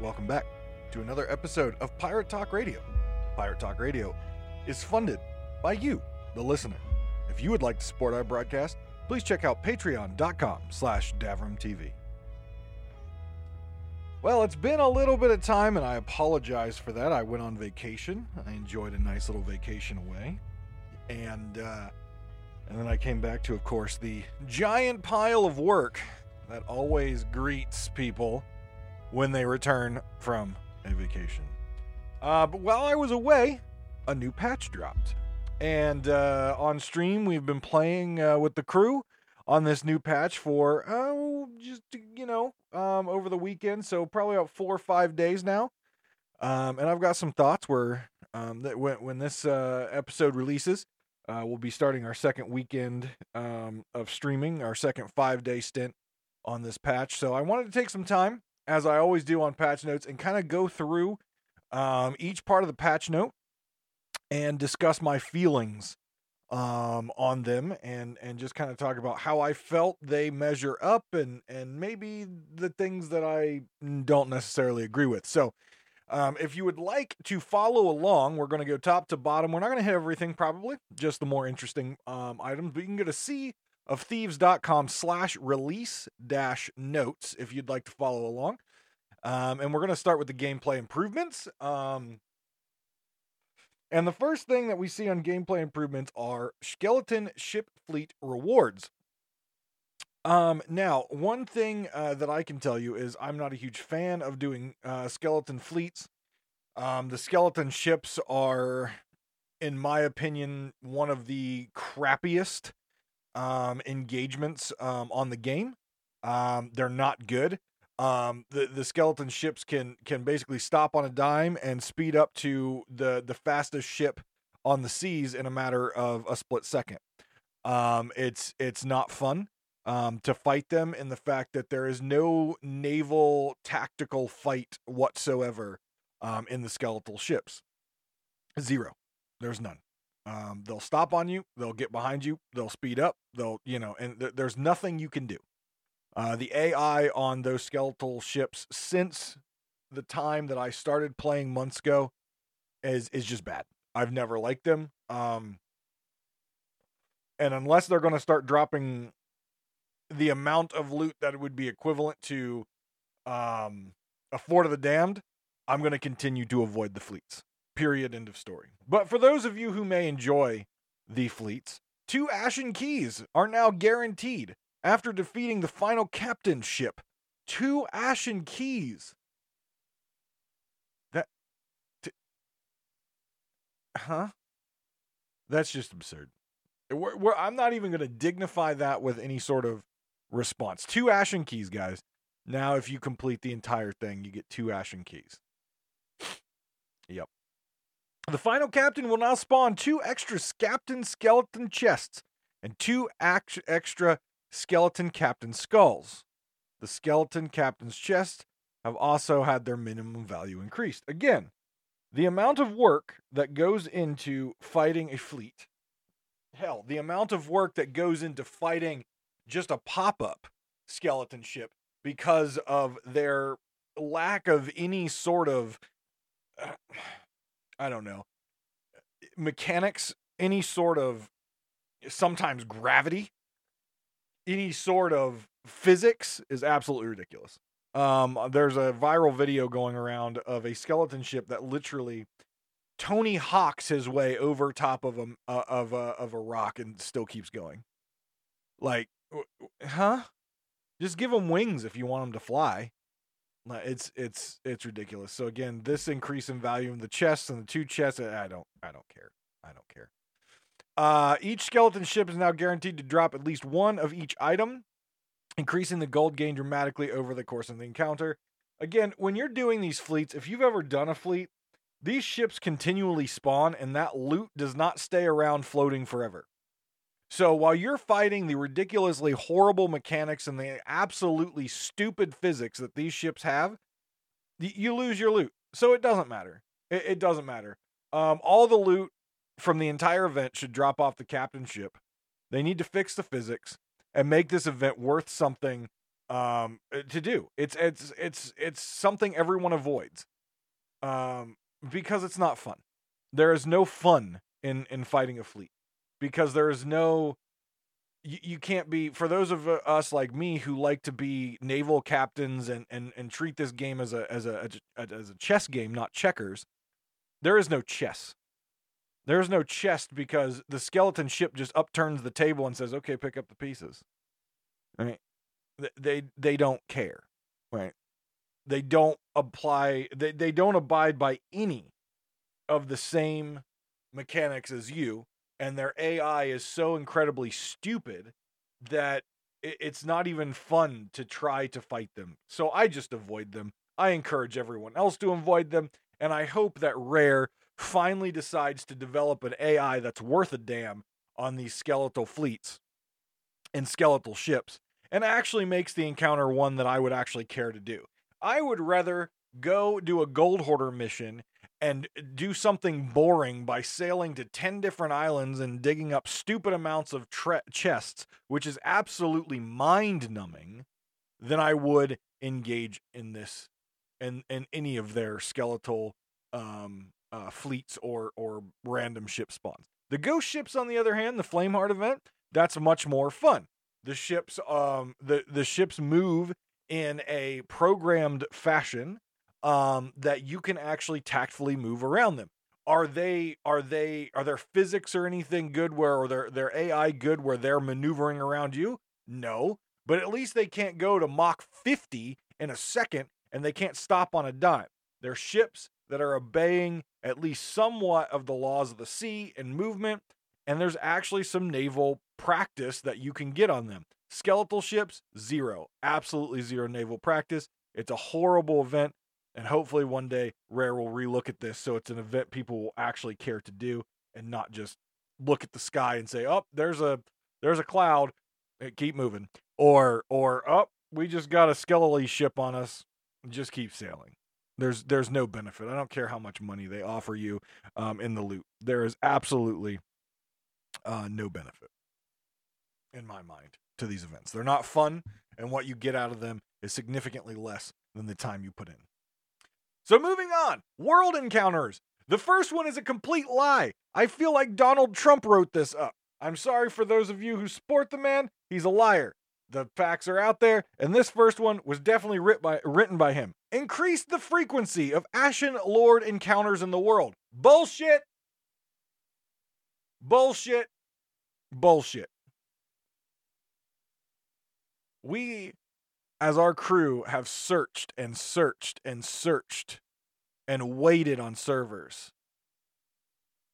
welcome back to another episode of Pirate Talk Radio. Pirate Talk Radio is funded by you, the listener. If you would like to support our broadcast, please check out patreon.com slash davrimtv. Well, it's been a little bit of time, and I apologize for that. I went on vacation. I enjoyed a nice little vacation away. And, uh, and then I came back to, of course, the giant pile of work that always greets people when they return from a vacation. Uh, but while I was away, a new patch dropped. And uh, on stream, we've been playing uh, with the crew on this new patch for, oh, just, you know, um, over the weekend. So probably about four or five days now. Um, and I've got some thoughts where um, that when, when this uh, episode releases, uh, we'll be starting our second weekend um, of streaming, our second five day stint on this patch. So I wanted to take some time, as I always do on patch notes, and kind of go through um, each part of the patch note and discuss my feelings um, on them and and just kind of talk about how I felt they measure up and and maybe the things that I don't necessarily agree with. So um, if you would like to follow along, we're going to go top to bottom. We're not going to hit everything, probably, just the more interesting um, items. But you can go to sea of thieves.com slash release dash notes if you'd like to follow along. Um, and we're going to start with the gameplay improvements. Um, and the first thing that we see on gameplay improvements are skeleton ship fleet rewards. Um, now, one thing uh, that I can tell you is I'm not a huge fan of doing uh, skeleton fleets. Um, the skeleton ships are, in my opinion, one of the crappiest um, engagements um, on the game. Um, they're not good. Um, the the skeleton ships can can basically stop on a dime and speed up to the the fastest ship on the seas in a matter of a split second. Um, it's it's not fun um, to fight them in the fact that there is no naval tactical fight whatsoever um, in the skeletal ships. Zero. There's none. Um, they'll stop on you. They'll get behind you. They'll speed up. They'll, you know, and th- there's nothing you can do. Uh, the AI on those skeletal ships since the time that I started playing months ago is is just bad. I've never liked them. Um, and unless they're going to start dropping the amount of loot that would be equivalent to um, a Fort of the Damned, I'm going to continue to avoid the fleets. Period. End of story. But for those of you who may enjoy the fleets, two Ashen Keys are now guaranteed after defeating the final captain ship. Two Ashen Keys. That. T- huh? That's just absurd. We're, we're, I'm not even going to dignify that with any sort of response. Two Ashen Keys, guys. Now, if you complete the entire thing, you get two Ashen Keys. Yep. The final captain will now spawn two extra captain skeleton chests and two act- extra skeleton captain skulls. The skeleton captain's chests have also had their minimum value increased. Again, the amount of work that goes into fighting a fleet, hell, the amount of work that goes into fighting just a pop up skeleton ship because of their lack of any sort of, uh, I don't know, mechanics, any sort of sometimes gravity any sort of physics is absolutely ridiculous. Um, there's a viral video going around of a skeleton ship that literally Tony Hawks his way over top of a uh, of a of a rock and still keeps going. Like, huh? Just give them wings if you want them to fly. It's it's it's ridiculous. So again, this increase in value in the chests and the two chests, I don't I don't care. I don't care. Uh, each skeleton ship is now guaranteed to drop at least one of each item, increasing the gold gain dramatically over the course of the encounter. Again, when you're doing these fleets, if you've ever done a fleet, these ships continually spawn and that loot does not stay around floating forever. So while you're fighting the ridiculously horrible mechanics and the absolutely stupid physics that these ships have, you lose your loot. So it doesn't matter. It, it doesn't matter. Um, all the loot from the entire event should drop off the captain's ship. They need to fix the physics and make this event worth something um, uh, to do. It's it's it's it's something everyone avoids, um, because it's not fun. There is no fun in in fighting a fleet because there is no you, can't be for those of us like me who like to be naval captains and and and treat this game as a as a as a chess game not checkers there is no chess. There's no chest because the skeleton ship just upturns the table and says okay pick up the pieces. I mean they they don't care right? They don't apply they, they don't abide by any of the same mechanics as you and their AI is so incredibly stupid that it's not even fun to try to fight them. So I just avoid them. I encourage everyone else to avoid them, and I hope that Rare finally decides to develop an AI that's worth a damn on these skeletal fleets and skeletal ships and actually makes the encounter one that I would actually care to do. I would rather go do a gold hoarder mission and do something boring by sailing to 10 different islands and digging up stupid amounts of tre- chests, which is absolutely mind numbing, than I would engage in this and in, in any of their skeletal um, uh, fleets or, or random ship spawns. The ghost ships, on the other hand, the Flameheart event, that's much more fun. The ships, um, the, the ships move in a programmed fashion um, that you can actually tactfully move around them. Are they are they are their physics or anything good where or their their AI good where they're maneuvering around you? No, but at least they can't go to Mach 50 in a second and they can't stop on a dime. They're ships that are obeying at least somewhat of the laws of the sea and movement, and there's actually some naval practice that you can get on them. Skeletal ships, zero. Absolutely zero naval practice. It's a horrible event. And hopefully one day Rare will relook at this so it's an event people will actually care to do and not just look at the sky and say, "Oh, there's a there's a cloud, keep moving." Or or oh, we just got a skelly ship on us, just keep sailing. There's there's no benefit. I don't care how much money they offer you um, in the loot. There is absolutely uh, no benefit in my mind to these events. They're not fun, and what you get out of them is significantly less than the time you put in. So moving on, world encounters. The first one is a complete lie. I feel like Donald Trump wrote this up. I'm sorry for those of you who support the man. He's a liar. The facts are out there, and this first one was definitely writ by, written by him. Increase the frequency of Ashen Lord encounters in the world. Bullshit. Bullshit. Bullshit. We as our crew have searched and searched and searched and waited on servers,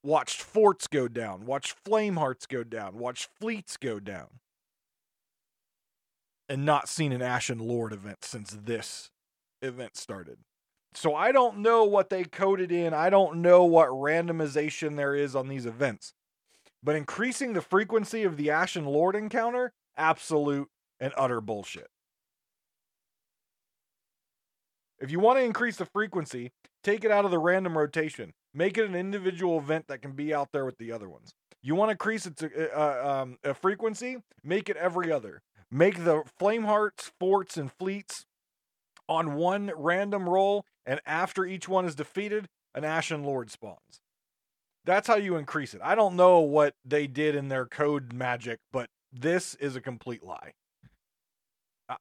watched forts go down, watched flame hearts go down, watched fleets go down, and not seen an Ashen Lord event since this event started. So I don't know what they coded in. I don't know what randomization there is on these events. But increasing the frequency of the Ashen Lord encounter, absolute and utter bullshit. If you want to increase the frequency, take it out of the random rotation. Make it an individual event that can be out there with the other ones. You want to increase its uh, uh, um, a frequency? Make it every other. Make the flame hearts, forts, and fleets on one random roll, and after each one is defeated, an Ashen Lord spawns. That's how you increase it. I don't know what they did in their code magic, but this is a complete lie.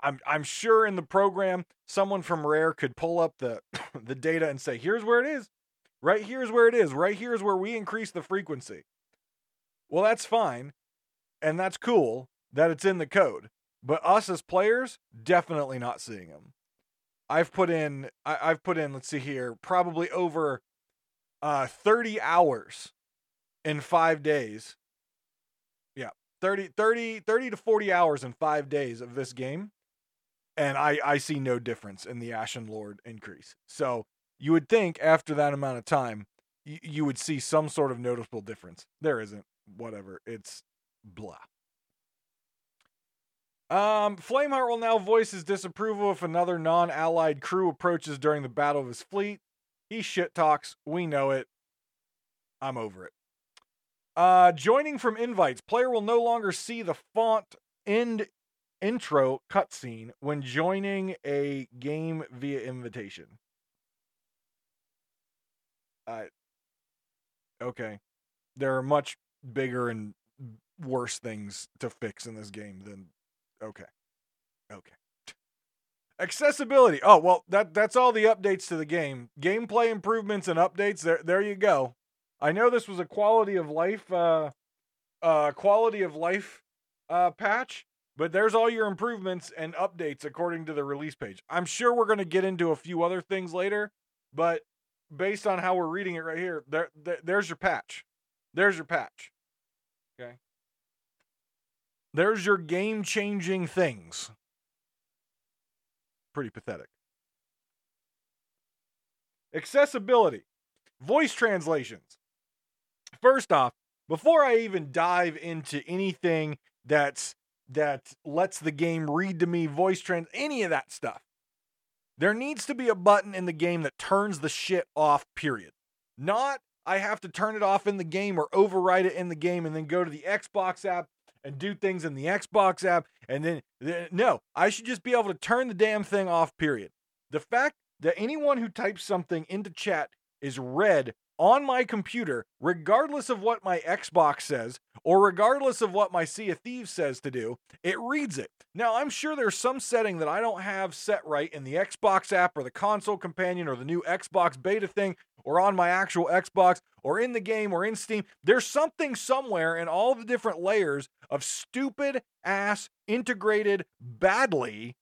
I'm I'm sure in the program someone from Rare could pull up the the data and say, here's where it is. Right here's where it is. Right here's where we increase the frequency. Well, that's fine. And that's cool that it's in the code. But us as players, definitely not seeing them. I've put in I, have put in, let's see here, probably over uh 30 hours in five days 30, 30, 30 to 40 hours in five days of this game. And I, I see no difference in the Ashen Lord increase. So you would think after that amount of time, you, you would see some sort of noticeable difference. There isn't. Whatever. It's blah. Um, Flameheart will now voice his disapproval if another non allied crew approaches during the battle of his fleet. He shit talks. We know it. I'm over it. Uh, joining from invites, player will no longer see the front end intro cutscene when joining a game via invitation. Uh, okay. There are much bigger and worse things to fix in this game than okay. Okay. Accessibility. Oh, well, that that's all the updates to the game. Gameplay improvements and updates. There there you go. I know this was a quality of life uh uh quality of life uh patch, but there's all your improvements and updates according to the release page. I'm sure we're going to get into a few other things later, but based on how we're reading it right here, there, there there's your patch. There's your patch. Okay. There's your game changing things. Pretty pathetic. Accessibility, voice translations. First off, before I even dive into anything that's that lets the game read to me voice trans any of that stuff. There needs to be a button in the game that turns the shit off, period. Not I have to turn it off in the game or override it in the game and then go to the Xbox app and do things in the Xbox app and then no, I should just be able to turn the damn thing off, period. The fact that anyone who types something into chat is read on my computer, regardless of what my Xbox says or regardless of what my Sea of Thieves says to do, it reads it. Now, I'm sure there's some setting that I don't have set right in the Xbox app or the console companion or the new Xbox beta thing or on my actual Xbox or in the game or in Steam. There's something somewhere in all the different layers of stupid ass integrated badly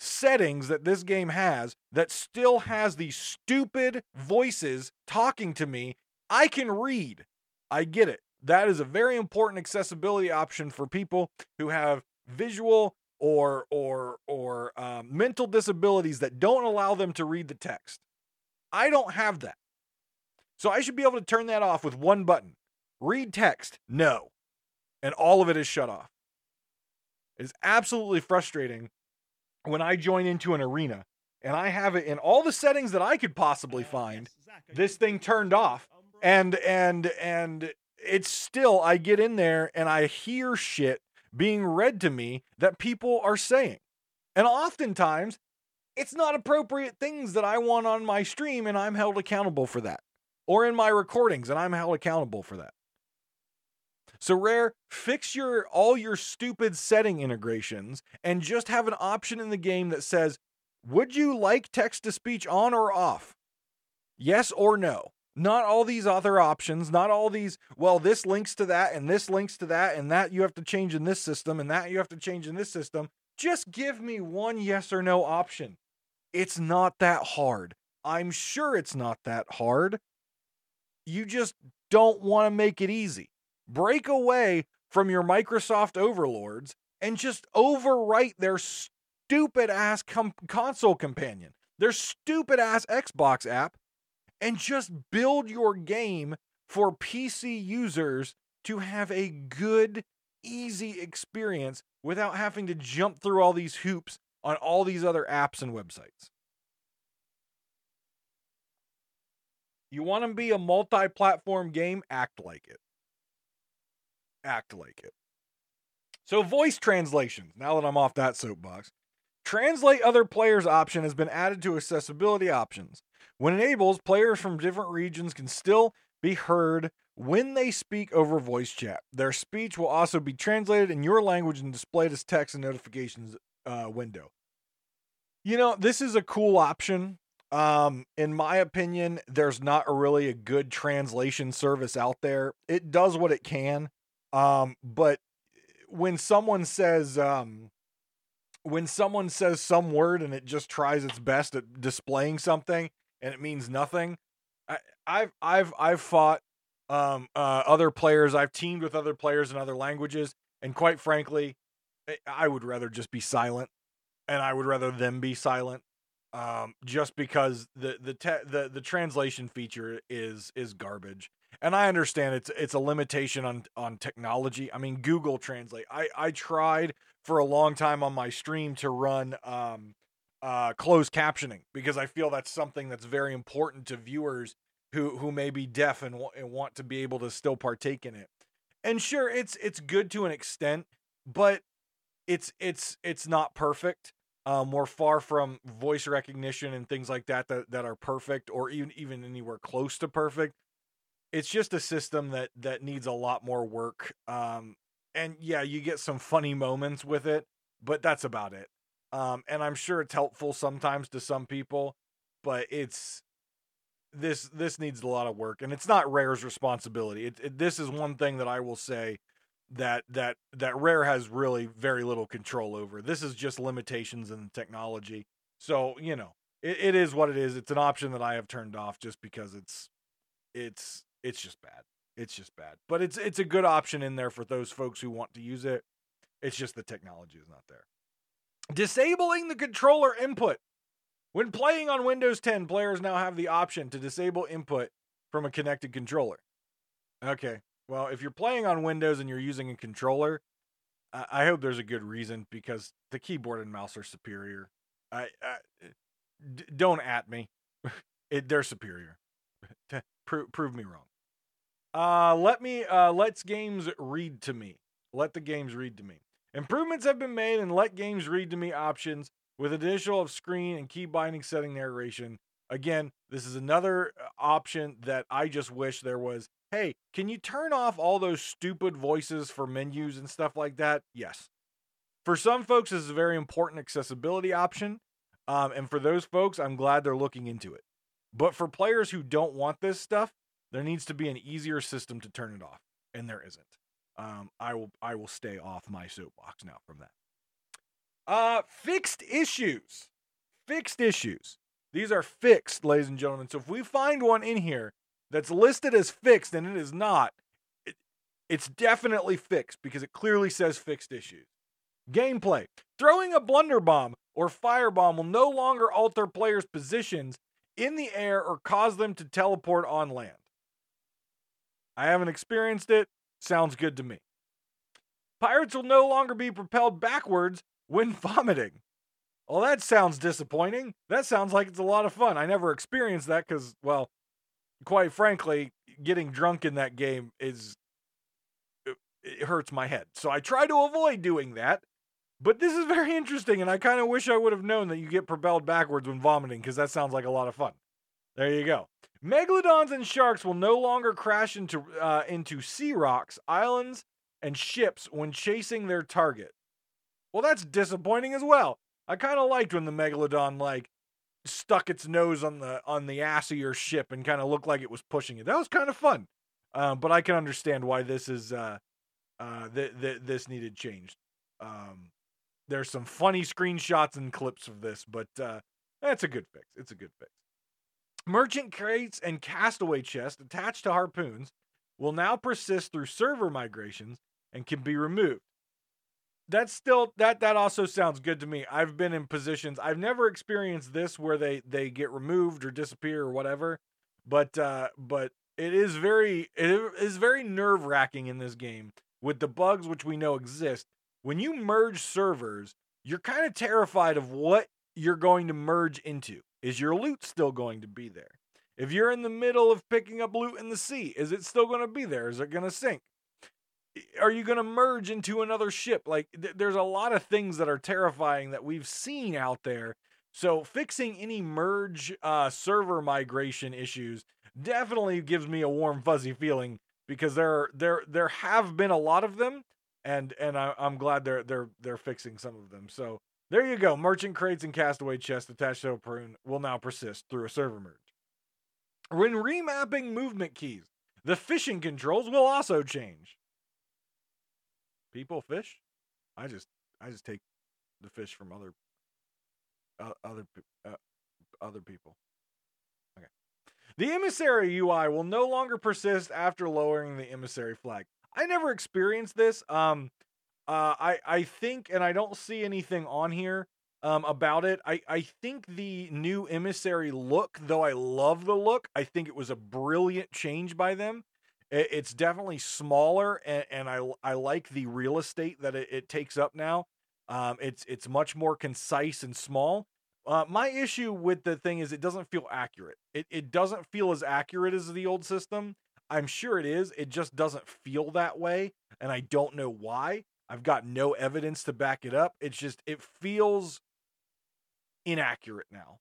settings that this game has that still has these stupid voices talking to me, I can read. I get it. That is a very important accessibility option for people who have visual or or or um, mental disabilities that don't allow them to read the text. I don't have that, so I should be able to turn that off with one button. Read text, no, and all of it is shut off. It is absolutely frustrating when I join into an arena and I have it in all the settings that I could possibly find, this thing turned off. And and and it's still I get in there and I hear shit being read to me that people are saying. And oftentimes it's not appropriate things that I want on my stream and I'm held accountable for that. Or in my recordings and I'm held accountable for that. So rare, fix your all your stupid setting integrations and just have an option in the game that says, "Would you like text to speech on or off?" Yes or no. Not all these other options, not all these, well, this links to that and this links to that and that you have to change in this system and that you have to change in this system. Just give me one yes or no option. It's not that hard. I'm sure it's not that hard. You just don't want to make it easy break away from your Microsoft overlords and just overwrite their stupid ass com- console companion, their stupid ass Xbox app, and just build your game for PC users to have a good, easy experience without having to jump through all these hoops on all these other apps and websites. You want to be a multi platform game? Act like it act like it. So, voice translations, now that I'm off that soapbox, translate other players option has been added to accessibility options. When enables, players from different regions can still be heard when they speak over voice chat. Their speech will also be translated in your language and displayed as text and notifications uh, window. You know, this is a cool option. Um, in my opinion, there's not a really a good translation service out there. It does what it can. Um, but when someone says, um, when someone says some word and it just tries its best at displaying something and it means nothing, I, I've I've I've fought um, uh, other players. I've teamed with other players in other languages, and quite frankly, I would rather just be silent, and I would rather them be silent, um, just because the the te- the the translation feature is is garbage and I understand it's it's a limitation on on technology. I mean, Google Translate. I I tried for a long time on my stream to run um uh closed captioning because I feel that's something that's very important to viewers who who may be deaf and, w- and want to be able to still partake in it. And sure, it's it's good to an extent, but it's it's it's not perfect. Um, we're far from voice recognition and things like that, that that are perfect or even even anywhere close to perfect. It's just a system that that needs a lot more work. Um, and yeah, you get some funny moments with it, but that's about it. Um, and I'm sure it's helpful sometimes to some people, but it's this this needs a lot of work, and it's not Rare's responsibility. It, it, this is one thing that I will say that that that Rare has really very little control over. This is just limitations in the technology. So you know, it, it is what it is. It's an option that I have turned off just because it's it's it's just bad. It's just bad. But it's it's a good option in there for those folks who want to use it. It's just the technology is not there. Disabling the controller input. When playing on Windows 10, players now have the option to disable input from a connected controller. Okay. Well, if you're playing on Windows and you're using a controller, I hope there's a good reason because the keyboard and mouse are superior. I, I d- don't at me. it, they're superior. Pro- prove me wrong. Uh, let me uh, let's games read to me. Let the games read to me. Improvements have been made in let games read to me options with additional of screen and key binding setting narration. Again, this is another uh, option that I just wish there was. Hey, can you turn off all those stupid voices for menus and stuff like that? Yes. For some folks, this is a very important accessibility option. Um, and for those folks, I'm glad they're looking into it. But for players who don't want this stuff, there needs to be an easier system to turn it off, and there isn't. Um, I will I will stay off my soapbox now from that. Uh, fixed issues, fixed issues. These are fixed, ladies and gentlemen. So if we find one in here that's listed as fixed and it is not, it, it's definitely fixed because it clearly says fixed issues. Gameplay: Throwing a blunder bomb or firebomb will no longer alter players' positions in the air or cause them to teleport on land. I haven't experienced it. Sounds good to me. Pirates will no longer be propelled backwards when vomiting. Well, that sounds disappointing. That sounds like it's a lot of fun. I never experienced that because, well, quite frankly, getting drunk in that game is. Uh, it hurts my head. So I try to avoid doing that. But this is very interesting, and I kind of wish I would have known that you get propelled backwards when vomiting because that sounds like a lot of fun. There you go. Megalodons and sharks will no longer crash into uh, into sea rocks, islands, and ships when chasing their target. Well, that's disappointing as well. I kind of liked when the megalodon like stuck its nose on the on the ass of your ship and kind of looked like it was pushing it. That was kind of fun. Um, but I can understand why this is uh, uh, th- th- this needed changed. Um, there's some funny screenshots and clips of this, but uh, that's a good fix. It's a good fix. Merchant crates and castaway chests attached to harpoons will now persist through server migrations and can be removed. That's still that that also sounds good to me. I've been in positions I've never experienced this where they they get removed or disappear or whatever, but uh but it is very it is very nerve-wracking in this game with the bugs which we know exist. When you merge servers, you're kind of terrified of what you're going to merge into. Is your loot still going to be there? If you're in the middle of picking up loot in the sea, is it still going to be there? Is it going to sink? Are you going to merge into another ship? Like, th- there's a lot of things that are terrifying that we've seen out there. So, fixing any merge uh, server migration issues definitely gives me a warm, fuzzy feeling because there, there, there have been a lot of them, and and I, I'm glad they're they're they're fixing some of them. So, there you go. Merchant crates and castaway chests attached to a harpoon will now persist through a server merge. When remapping movement keys, the fishing controls will also change. People fish? I just I just take the fish from other uh, other uh, other people. Okay. The emissary UI will no longer persist after lowering the emissary flag. I never experienced this. Um uh, I I think, and I don't see anything on here um, about it. I I think the new emissary look, though I love the look, I think it was a brilliant change by them. It, it's definitely smaller, and, and I I like the real estate that it, it takes up now. Um, it's it's much more concise and small. Uh, my issue with the thing is it doesn't feel accurate. It it doesn't feel as accurate as the old system. I'm sure it is. It just doesn't feel that way, and I don't know why. I've got no evidence to back it up. It's just it feels inaccurate now.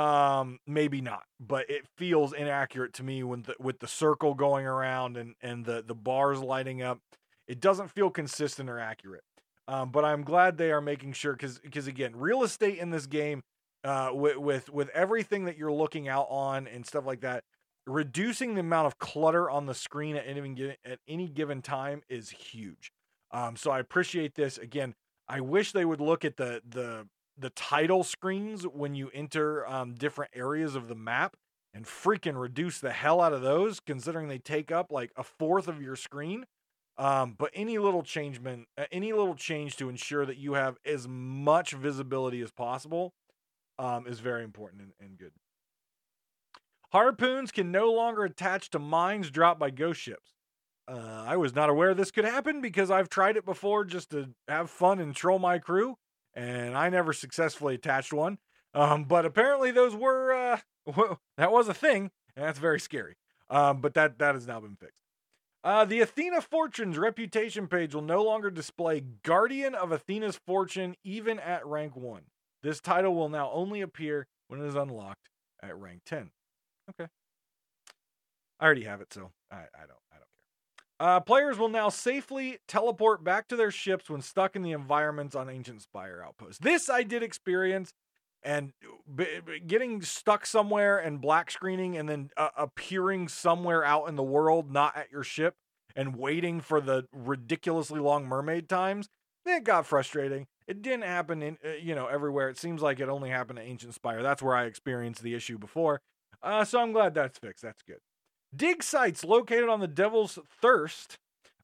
Um, maybe not, but it feels inaccurate to me when the, with the circle going around and and the the bars lighting up. It doesn't feel consistent or accurate. Um, but I'm glad they are making sure because because again, real estate in this game, uh, with with with everything that you're looking out on and stuff like that, reducing the amount of clutter on the screen at any at any given time is huge. Um, so I appreciate this. Again, I wish they would look at the the the title screens when you enter um, different areas of the map and freaking reduce the hell out of those, considering they take up like a fourth of your screen. Um, but any little changement, any little change to ensure that you have as much visibility as possible um, is very important and, and good. Harpoons can no longer attach to mines dropped by ghost ships. Uh, I was not aware this could happen because I've tried it before just to have fun and troll my crew, and I never successfully attached one. Um, but apparently those were uh, that was a thing, and that's very scary. Um, but that that has now been fixed. Uh, the Athena Fortune's reputation page will no longer display Guardian of Athena's Fortune even at rank 1. This title will now only appear when it is unlocked at rank 10. Okay. I already have it, so I, I don't. Uh, players will now safely teleport back to their ships when stuck in the environments on Ancient Spire Outpost. This I did experience, and b- b- getting stuck somewhere and black screening, and then uh, appearing somewhere out in the world, not at your ship, and waiting for the ridiculously long mermaid times. It got frustrating. It didn't happen in uh, you know everywhere. It seems like it only happened at Ancient Spire. That's where I experienced the issue before. Uh, so I'm glad that's fixed. That's good. Dig sites located on the Devil's Thirst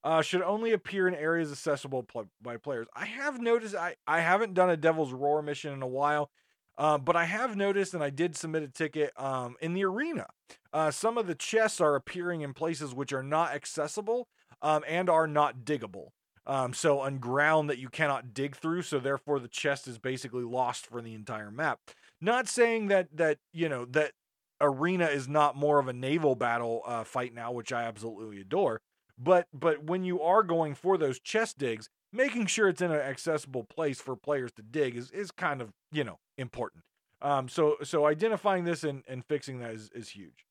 uh, should only appear in areas accessible pl- by players. I have noticed, I, I haven't done a Devil's Roar mission in a while, uh, but I have noticed, and I did submit a ticket um, in the arena. Uh, some of the chests are appearing in places which are not accessible um, and are not diggable. Um, so on ground that you cannot dig through, so therefore the chest is basically lost for the entire map. Not saying that that you know that arena is not more of a naval battle uh, fight now, which I absolutely adore. But but when you are going for those chest digs, making sure it's in an accessible place for players to dig is, is kind of you know important. Um, so so identifying this and, and fixing that is, is huge.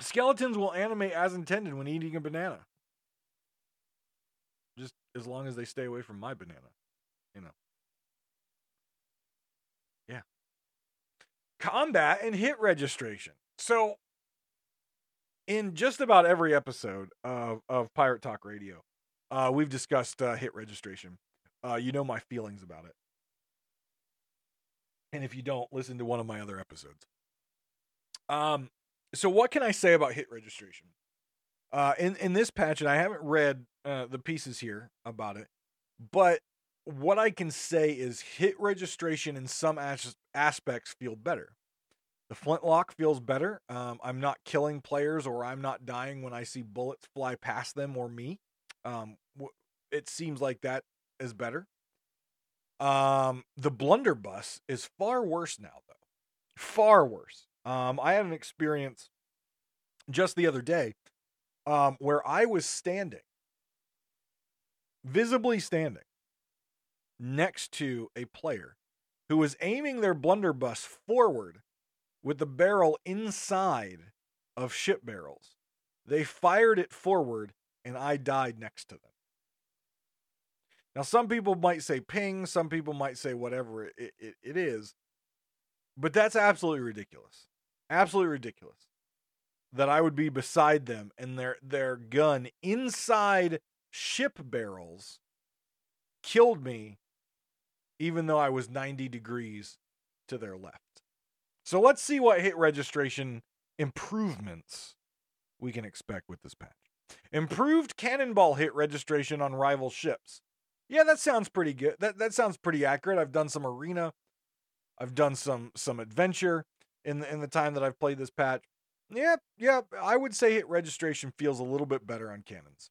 Skeletons will animate as intended when eating a banana. Just as long as they stay away from my banana, you know. Combat and hit registration. So, in just about every episode of, of Pirate Talk Radio, uh, we've discussed uh, hit registration. Uh, you know my feelings about it. And if you don't, listen to one of my other episodes. Um, so what can I say about hit registration? Uh, in in this patch, and I haven't read uh, the pieces here about it, but what I can say is hit registration in some as- aspects feel better. The flintlock feels better. Um, I'm not killing players or I'm not dying when I see bullets fly past them or me. Um, it seems like that is better. Um, the blunderbuss is far worse now, though. Far worse. Um, I had an experience just the other day um, where I was standing, visibly standing, next to a player who was aiming their blunderbuss forward with the barrel inside of ship barrels. They fired it forward, and I died next to them. Now, some people might say ping, some people might say whatever it, it, it is, but that's absolutely ridiculous. Absolutely ridiculous that I would be beside them and their their gun inside ship barrels killed me even though I was 90 degrees to their left. So let's see what hit registration improvements we can expect with this patch. Improved cannonball hit registration on rival ships. Yeah, that sounds pretty good. That that sounds pretty accurate. I've done some arena. I've done some some adventure in the in the time that I've played this patch. Yeah, yeah, I would say hit registration feels a little bit better on cannons.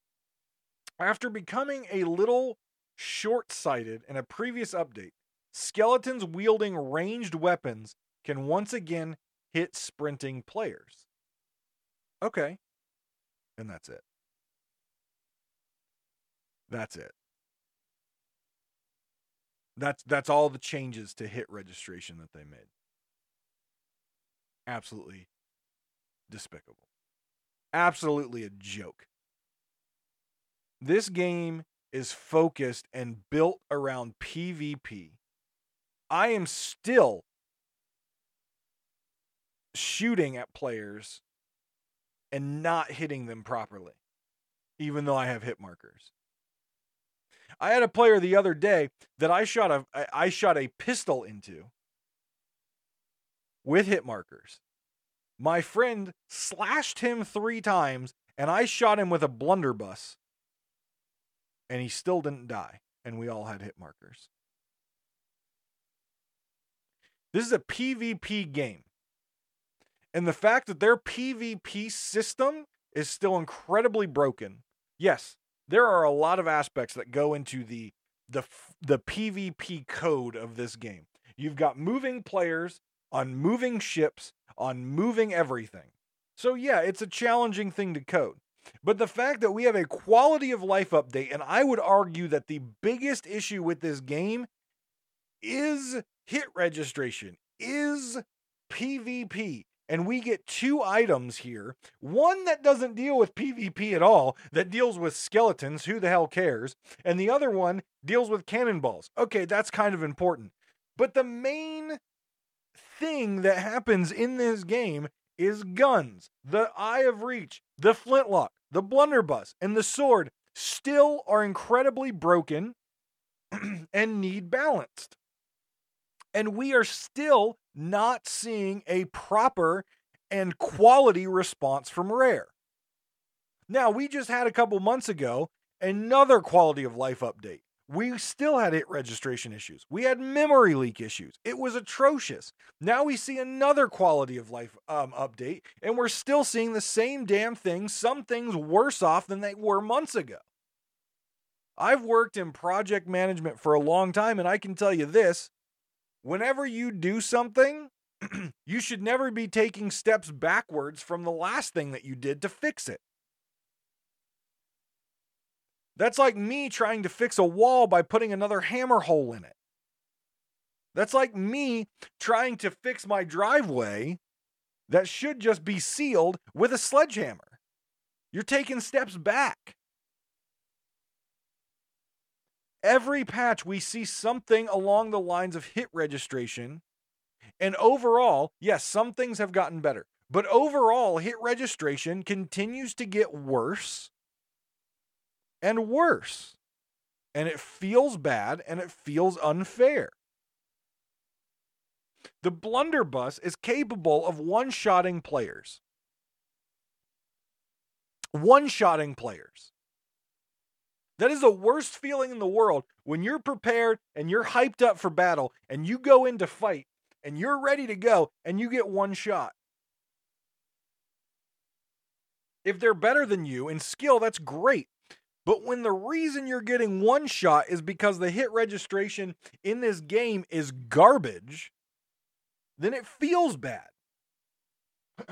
After becoming a little short sighted in a previous update, skeletons wielding ranged weapons can once again hit sprinting players. Okay. And that's it. That's it. That's that's all the changes to hit registration that they made. Absolutely despicable. Absolutely a joke. This game is focused and built around PvP. I am still shooting at players and not hitting them properly, even though I have hit markers. I had a player the other day that I shot a I shot a pistol into with hit markers. My friend slashed him three times, and I shot him with a blunderbuss, and he still didn't die, and we all had hit markers. This is a PvP game. And the fact that their PvP system is still incredibly broken. Yes, there are a lot of aspects that go into the the the PvP code of this game. You've got moving players on moving ships on moving everything. So yeah, it's a challenging thing to code. But the fact that we have a quality of life update and I would argue that the biggest issue with this game is hit registration, is PvP and we get two items here. One that doesn't deal with PvP at all, that deals with skeletons, who the hell cares? And the other one deals with cannonballs. Okay, that's kind of important. But the main thing that happens in this game is guns. The Eye of Reach, the flintlock, the blunderbuss, and the sword still are incredibly broken and need balanced. And we are still not seeing a proper and quality response from Rare. Now, we just had a couple months ago another quality of life update. We still had hit registration issues. We had memory leak issues. It was atrocious. Now we see another quality of life um, update, and we're still seeing the same damn thing, some things worse off than they were months ago. I've worked in project management for a long time, and I can tell you this whenever you do something, you should never be taking steps backwards from the last thing that you did to fix it. That's like me trying to fix a wall by putting another hammer hole in it. That's like me trying to fix my driveway that should just be sealed with a sledgehammer. You're taking steps back. Every patch, we see something along the lines of hit registration. And overall, yes, some things have gotten better. But overall, hit registration continues to get worse and worse. And it feels bad and it feels unfair. The blunderbuss is capable of one shotting players. One shotting players. That is the worst feeling in the world when you're prepared and you're hyped up for battle and you go into fight and you're ready to go and you get one shot. If they're better than you in skill, that's great. But when the reason you're getting one shot is because the hit registration in this game is garbage, then it feels bad.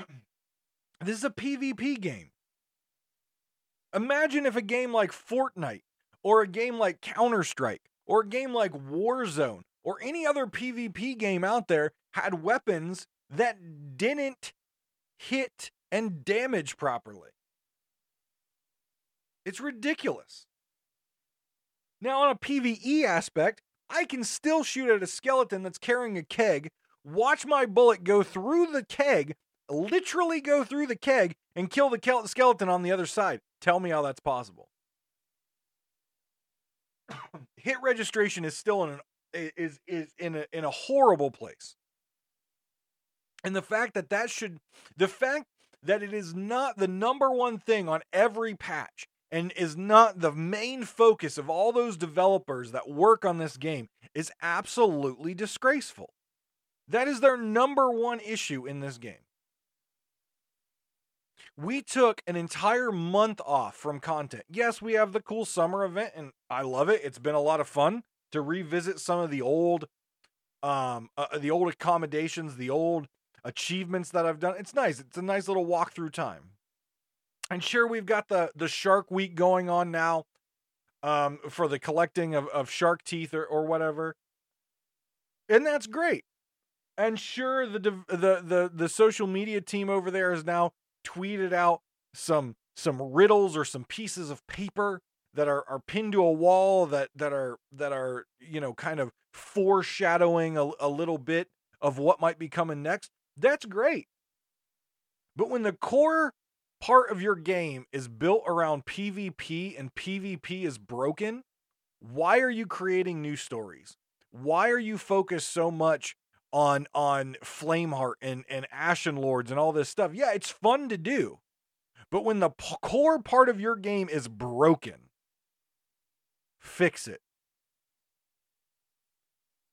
this is a PvP game. Imagine if a game like Fortnite or a game like Counter Strike or a game like Warzone or any other PvP game out there had weapons that didn't hit and damage properly. It's ridiculous. Now, on a PvE aspect, I can still shoot at a skeleton that's carrying a keg, watch my bullet go through the keg, literally go through the keg, and kill the skeleton on the other side. Tell me how that's possible. Hit registration is still in an is is in a in a horrible place. And the fact that that should the fact that it is not the number one thing on every patch and is not the main focus of all those developers that work on this game is absolutely disgraceful. That is their number one issue in this game. We took an entire month off from content. Yes, we have the cool summer event, and I love it. It's been a lot of fun to revisit some of the old, um, uh, uh, the old commendations, the old achievements that I've done. It's nice. It's a nice little walkthrough time. And sure, we've got the the Shark Week going on now, um, for the collecting of, of shark teeth or, or whatever. And that's great. And sure, the the the the social media team over there has now tweeted out some some riddles or some pieces of paper that are, are pinned to a wall that that are that are you know kind of foreshadowing a, a little bit of what might be coming next. That's great. But when the core part of your game is built around PvP and PvP is broken, why are you creating new stories? Why are you focused so much on on Flameheart and and Ashen Lords and all this stuff? Yeah, it's fun to do. But when the p- core part of your game is broken, fix it.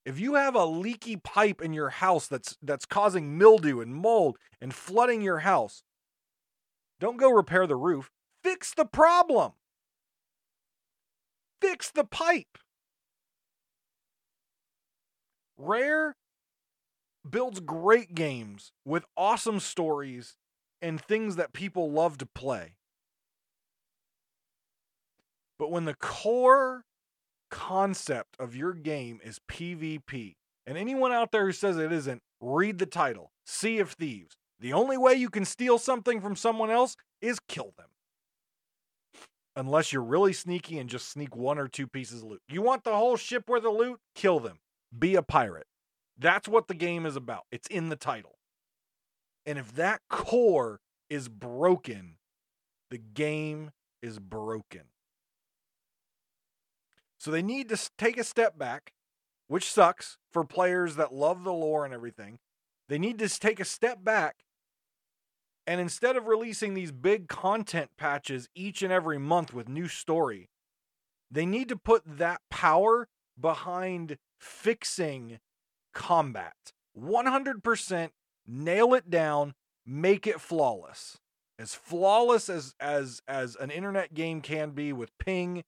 If you have a leaky pipe in your house that's that's causing mildew and mold and flooding your house, don't go repair the roof. Fix the problem. Fix the pipe. Rare builds great games with awesome stories and things that people love to play. But when the core concept of your game is PvP, and anyone out there who says it isn't, read the title Sea of Thieves. The only way you can steal something from someone else is kill them. Unless you're really sneaky and just sneak one or two pieces of loot. You want the whole ship worth of loot? Kill them. Be a pirate. That's what the game is about. It's in the title. And if that core is broken, the game is broken. So they need to take a step back, which sucks for players that love the lore and everything. They need to take a step back and instead of releasing these big content patches each and every month with new story, they need to put that power behind fixing combat. 100% nail it down, make it flawless. As flawless as as as an internet game can be with ping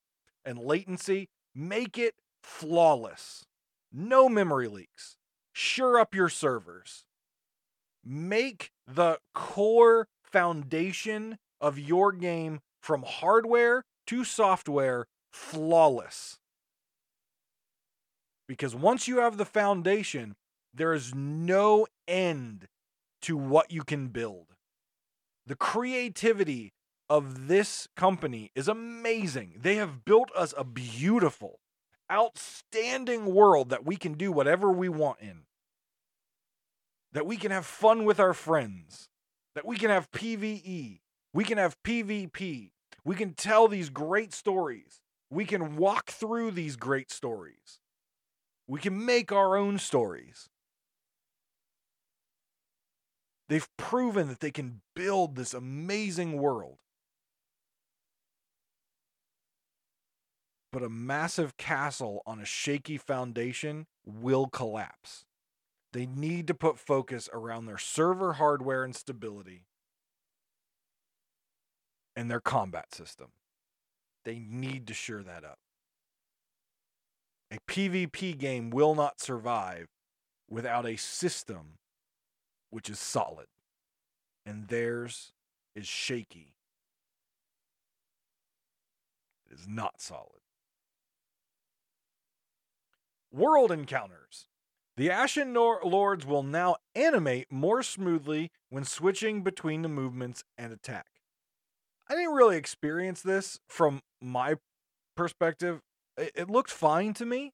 and latency, make it flawless. No memory leaks. Sure up your servers make the core foundation of your game from hardware to software flawless. Because once you have the foundation, there is no end to what you can build. The creativity of this company is amazing. They have built us a beautiful, outstanding world that we can do whatever we want in that we can have fun with our friends, that we can have PvE, we can have PvP, we can tell these great stories, we can walk through these great stories, we can make our own stories. They've proven that they can build this amazing world. But a massive castle on a shaky foundation will collapse. They need to put focus around their server hardware and stability and their combat system. They need to shore that up. A PvP game will not survive without a system which is solid, and theirs is shaky. It is not solid. World encounters. The Ashen Lords will now animate more smoothly when switching between the movements and attack. I didn't really experience this from my perspective. It, it looked fine to me.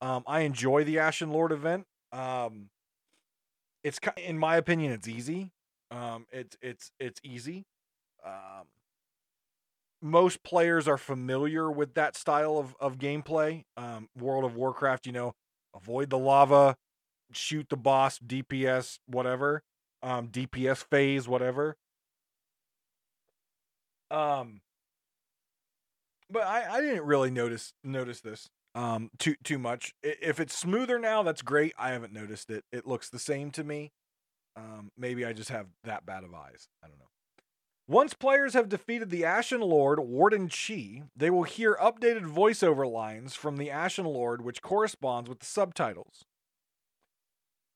Um, I enjoy the Ashen Lord event. Um, it's in my opinion, it's easy. Um, it's it's it's easy. Um, most players are familiar with that style of of gameplay. Um, World of Warcraft, you know, avoid the lava, shoot the boss, DPS, whatever, um, DPS phase, whatever. Um, but I, I didn't really notice notice this um too too much. If it's smoother now, that's great. I haven't noticed it. It looks the same to me. Um, maybe I just have that bad of eyes. I don't know. Once players have defeated the Ashen Lord, Warden Chi, they will hear updated voiceover lines from the Ashen Lord, which corresponds with the subtitles.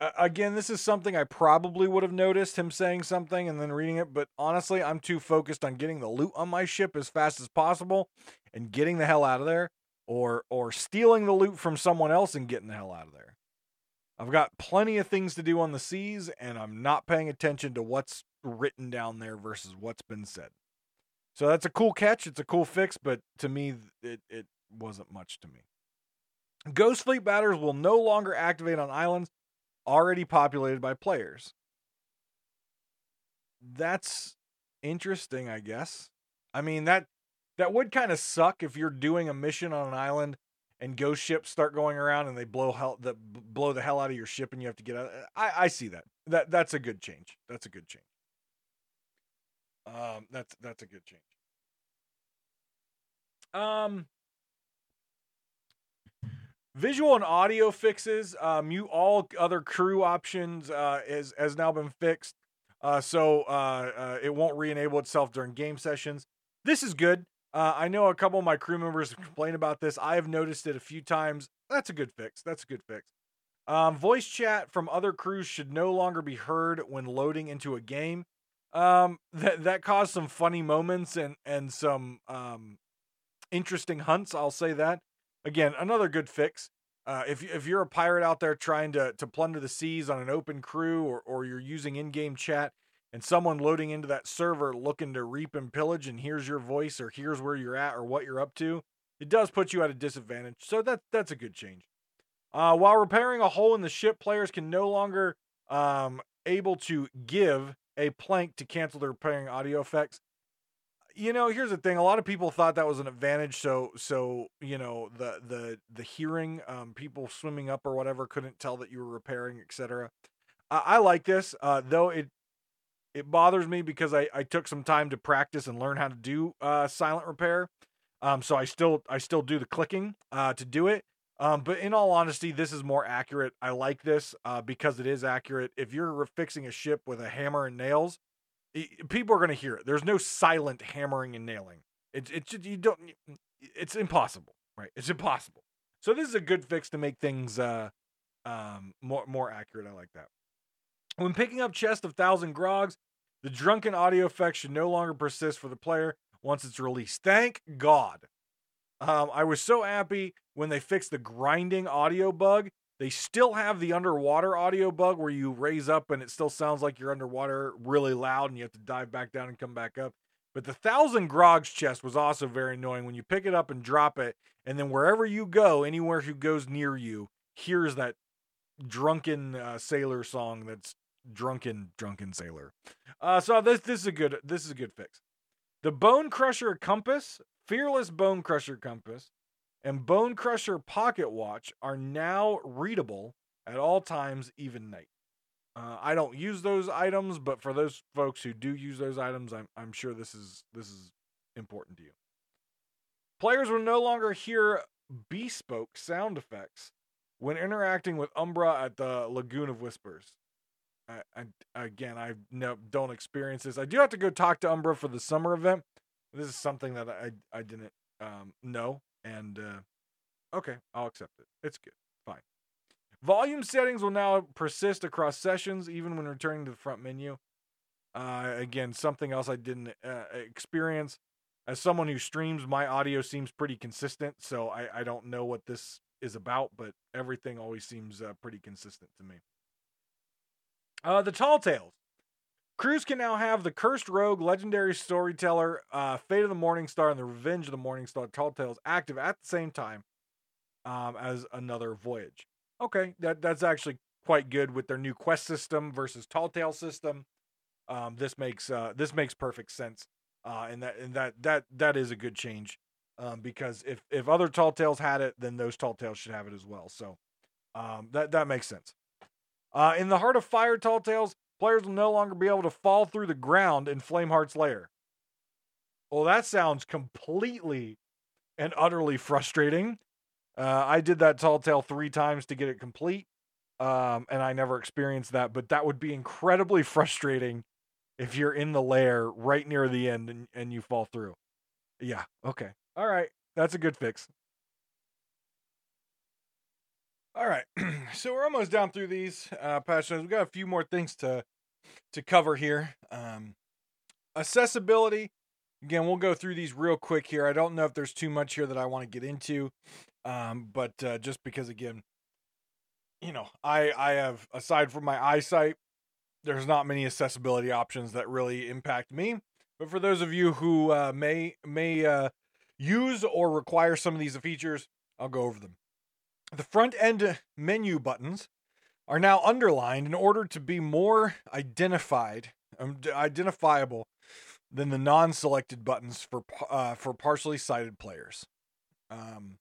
Uh, again, this is something I probably would have noticed him saying something and then reading it, but honestly, I'm too focused on getting the loot on my ship as fast as possible and getting the hell out of there, or or stealing the loot from someone else and getting the hell out of there. I've got plenty of things to do on the seas, and I'm not paying attention to what's written down there versus what's been said. So that's a cool catch. It's a cool fix, but to me, it, it wasn't much to me. Ghost Fleet batters will no longer activate on islands already populated by players. That's interesting, I guess. I mean that that would kind of suck if you're doing a mission on an island and ghost ships start going around and they blow hell the blow the hell out of your ship and you have to get out. I I see that. That that's a good change. That's a good change. Um, that's that's a good change. Um, visual and audio fixes. Mute all other crew options uh, is has now been fixed. Uh, so uh, uh, it won't re-enable itself during game sessions. This is good. Uh, I know a couple of my crew members complain about this. I have noticed it a few times. That's a good fix. That's a good fix. Um, voice chat from other crews should no longer be heard when loading into a game. Um, that that caused some funny moments and and some um, interesting hunts. I'll say that. Again, another good fix. Uh, if if you're a pirate out there trying to to plunder the seas on an open crew, or or you're using in-game chat, and someone loading into that server looking to reap and pillage, and here's your voice, or here's where you're at, or what you're up to, it does put you at a disadvantage. So that that's a good change. Uh, while repairing a hole in the ship, players can no longer um, able to give a plank to cancel the repairing audio effects. You know here's the thing a lot of people thought that was an advantage so so you know the the the hearing um, people swimming up or whatever couldn't tell that you were repairing etc I, I like this uh, though it it bothers me because I, I took some time to practice and learn how to do uh, silent repair. Um, so i still i still do the clicking uh, to do it um, but in all honesty this is more accurate i like this uh, because it is accurate if you're fixing a ship with a hammer and nails people are going to hear it. There's no silent hammering and nailing. It's it's you don't it's impossible, right? It's impossible. So this is a good fix to make things uh um more more accurate. I like that. When picking up chest of thousand grogs, the drunken audio effect should no longer persist for the player once it's released. Thank God. Um, I was so happy when they fixed the grinding audio bug they still have the underwater audio bug where you raise up and it still sounds like you're underwater really loud and you have to dive back down and come back up. But the thousand grogs chest was also very annoying when you pick it up and drop it, and then wherever you go, anywhere who goes near you hears that drunken uh, sailor song that's drunken drunken sailor. Uh, so this this is a good this is a good fix. The Bone Crusher compass, fearless Bone Crusher compass, and Bone Crusher Pocket Watch are now readable at all times, even night. Uh, I don't use those items, but for those folks who do use those items, I'm I'm sure this is this is important to you. Players will no longer hear bespoke sound effects when interacting with Umbra at the Lagoon of Whispers. I, I, again, I no, don't experience this. I do have to go talk to Umbra for the summer event. This is something that I I didn't um, know and uh, okay, I'll accept it. It's good. Fine. Volume settings will now persist across sessions, even when returning to the front menu. Uh, again, something else I didn't uh, experience. As someone who streams, my audio seems pretty consistent, so I, I don't know what this is about, but everything always seems uh, pretty consistent to me. Uh, the Tall Tales. Crews can now have the Cursed Rogue, Legendary Storyteller, uh, Fate of the Morning Star, and the Revenge of the Morning Star Tall Tales active at the same time um, as another voyage. Okay, that that's actually quite good with their new quest system versus Tall Tale system. Um, this makes uh, this makes perfect sense, uh, and that and that that that is a good change um, because if if other Tall Tales had it, then those Tall Tales should have it as well. So um, that that makes sense. Uh, in the Heart of Fire Tall Tales, Players will no longer be able to fall through the ground in Flameheart's lair. Well, that sounds completely and utterly frustrating. Uh, I did that tall tale three times to get it complete, um, and I never experienced that. But that would be incredibly frustrating if you're in the lair right near the end and, and you fall through. Yeah. Okay. All right. That's a good fix. All right, so we're almost down through these uh, notes. We've got a few more things to to cover here. Um, accessibility. Again, we'll go through these real quick here. I don't know if there's too much here that I want to get into, um, but uh, just because again, you know, I I have aside from my eyesight, there's not many accessibility options that really impact me. But for those of you who uh, may may uh, use or require some of these features, I'll go over them. The front end menu buttons are now underlined in order to be more identified, um, identifiable than the non-selected buttons for uh, for partially sighted players. Um,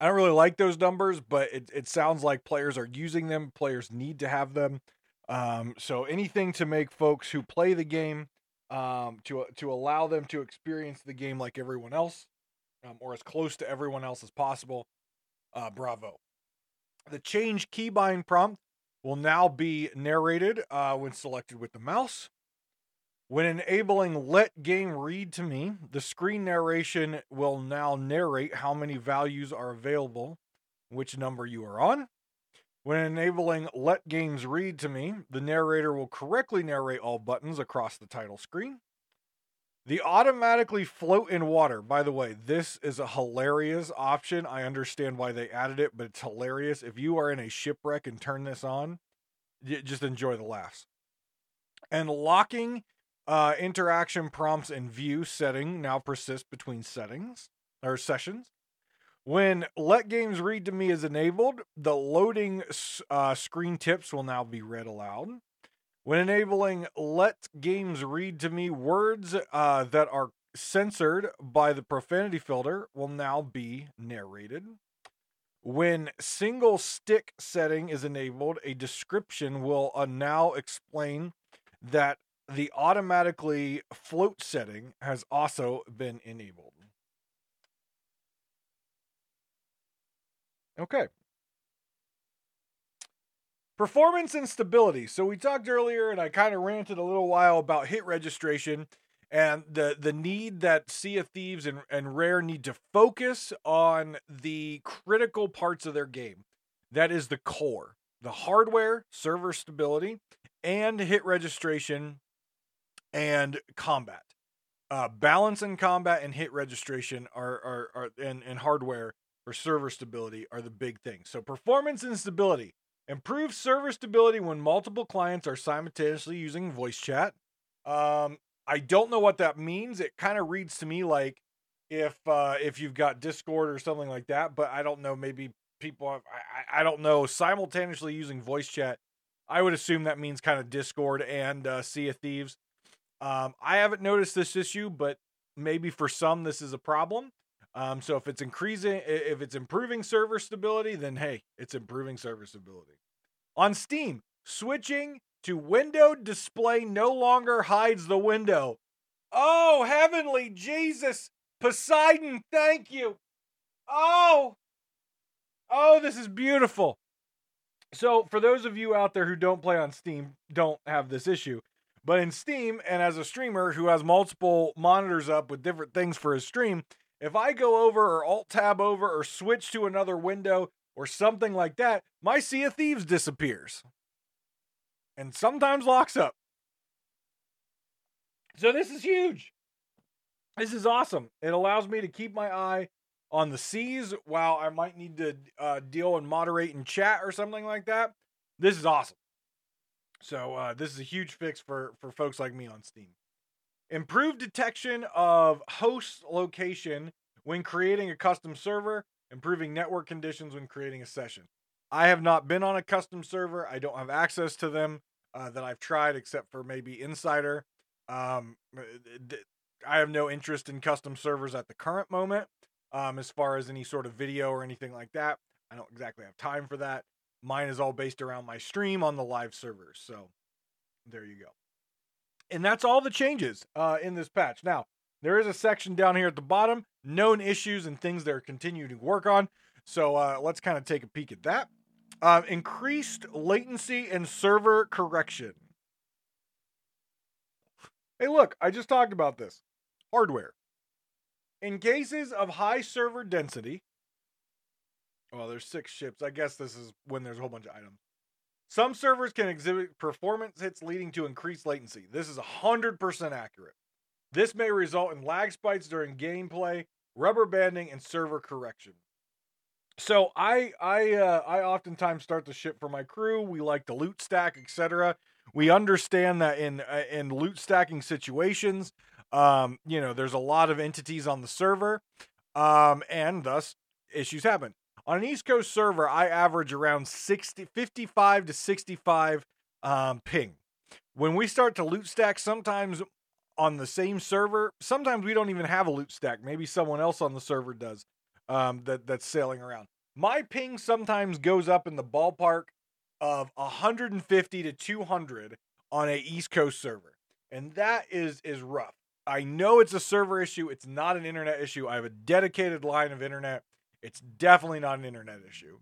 I don't really like those numbers, but it, it sounds like players are using them. Players need to have them. Um, so anything to make folks who play the game um, to to allow them to experience the game like everyone else, um, or as close to everyone else as possible. Uh, bravo. The change keybind prompt will now be narrated uh, when selected with the mouse. When enabling let game read to me, the screen narration will now narrate how many values are available, which number you are on. When enabling let games read to me, the narrator will correctly narrate all buttons across the title screen. The automatically float in water. By the way, this is a hilarious option. I understand why they added it, but it's hilarious. If you are in a shipwreck and turn this on, just enjoy the laughs. And locking uh, interaction prompts and view setting now persist between settings or sessions. When let games read to me is enabled, the loading uh, screen tips will now be read aloud. When enabling let games read to me, words uh, that are censored by the profanity filter will now be narrated. When single stick setting is enabled, a description will uh, now explain that the automatically float setting has also been enabled. Okay. Performance and stability. So we talked earlier, and I kind of ranted a little while about hit registration and the the need that Sea of Thieves and, and Rare need to focus on the critical parts of their game. That is the core. The hardware, server stability, and hit registration and combat. Uh, balance in combat and hit registration are, are, are and, and hardware or server stability are the big things. So performance and stability. Improve server stability when multiple clients are simultaneously using voice chat. Um, I don't know what that means. It kind of reads to me like if uh, if you've got Discord or something like that, but I don't know. Maybe people, have, I, I don't know. Simultaneously using voice chat, I would assume that means kind of Discord and uh, Sea of Thieves. Um, I haven't noticed this issue, but maybe for some this is a problem. Um, so if it's increasing, if it's improving server stability, then hey, it's improving server stability. On Steam, switching to window display no longer hides the window. Oh, heavenly Jesus, Poseidon, thank you. Oh, oh, this is beautiful. So, for those of you out there who don't play on Steam, don't have this issue. But in Steam, and as a streamer who has multiple monitors up with different things for his stream, if I go over or alt tab over or switch to another window or something like that, my Sea of Thieves disappears and sometimes locks up. So this is huge. This is awesome. It allows me to keep my eye on the seas while I might need to uh, deal and moderate in chat or something like that. This is awesome. So uh, this is a huge fix for for folks like me on Steam. Improved detection of host location when creating a custom server, improving network conditions when creating a session. I have not been on a custom server. I don't have access to them uh, that I've tried, except for maybe Insider. Um, uh, I have no interest in custom servers at the current moment. Um, as far as any sort of video or anything like that, I don't exactly have time for that. Mine is all based around my stream on the live servers. So there you go. And that's all the changes uh, in this patch. Now, there is a section down here at the bottom, known issues and things they're continuing to work on. So uh, let's kind of take a peek at that. Uh, increased latency and server correction. Hey, look, I just talked about this. Hardware. In cases of high server density, well, there's six ships. I guess this is when there's a whole bunch of items. Some servers can exhibit performance hits leading to increased latency. This is 100% accurate. This may result in lag spikes during gameplay, rubber banding, and server correction. So I I uh, I oftentimes start the ship for my crew. We like to loot stack, etc. We understand that in uh, in loot stacking situations, um, you know, there's a lot of entities on the server, um, and thus issues happen. On an East Coast server, I average around 60, 55 to 65 um, ping. When we start to loot stack, sometimes on the same server, sometimes we don't even have a loot stack. Maybe someone else on the server does um, that that's sailing around. My ping sometimes goes up in the ballpark of 150 to 200 on a East Coast server, and that is is rough. I know it's a server issue. It's not an internet issue. I have a dedicated line of internet. It's definitely not an internet issue.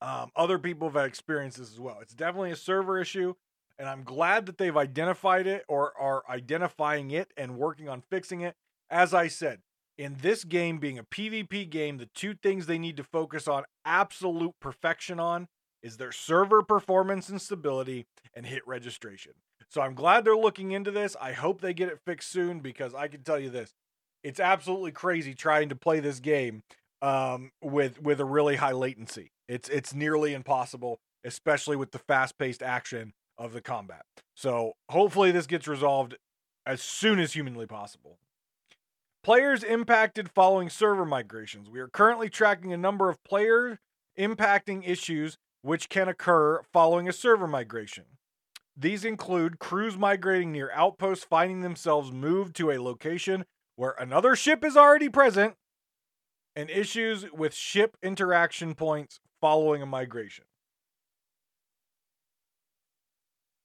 Um, other people have experienced this as well. It's definitely a server issue, and I'm glad that they've identified it or are identifying it and working on fixing it. As I said, in this game being a PvP game, the two things they need to focus on absolute perfection on is their server performance and stability and hit registration. So I'm glad they're looking into this. I hope they get it fixed soon because I can tell you this. It's absolutely crazy trying to play this game um, with with a really high latency. It's it's nearly impossible, especially with the fast-paced action of the combat. So hopefully this gets resolved as soon as humanly possible. Players impacted following server migrations. We are currently tracking a number of player impacting issues which can occur following a server migration. These include crews migrating near outposts, finding themselves moved to a location where another ship is already present, and issues with ship interaction points following a migration.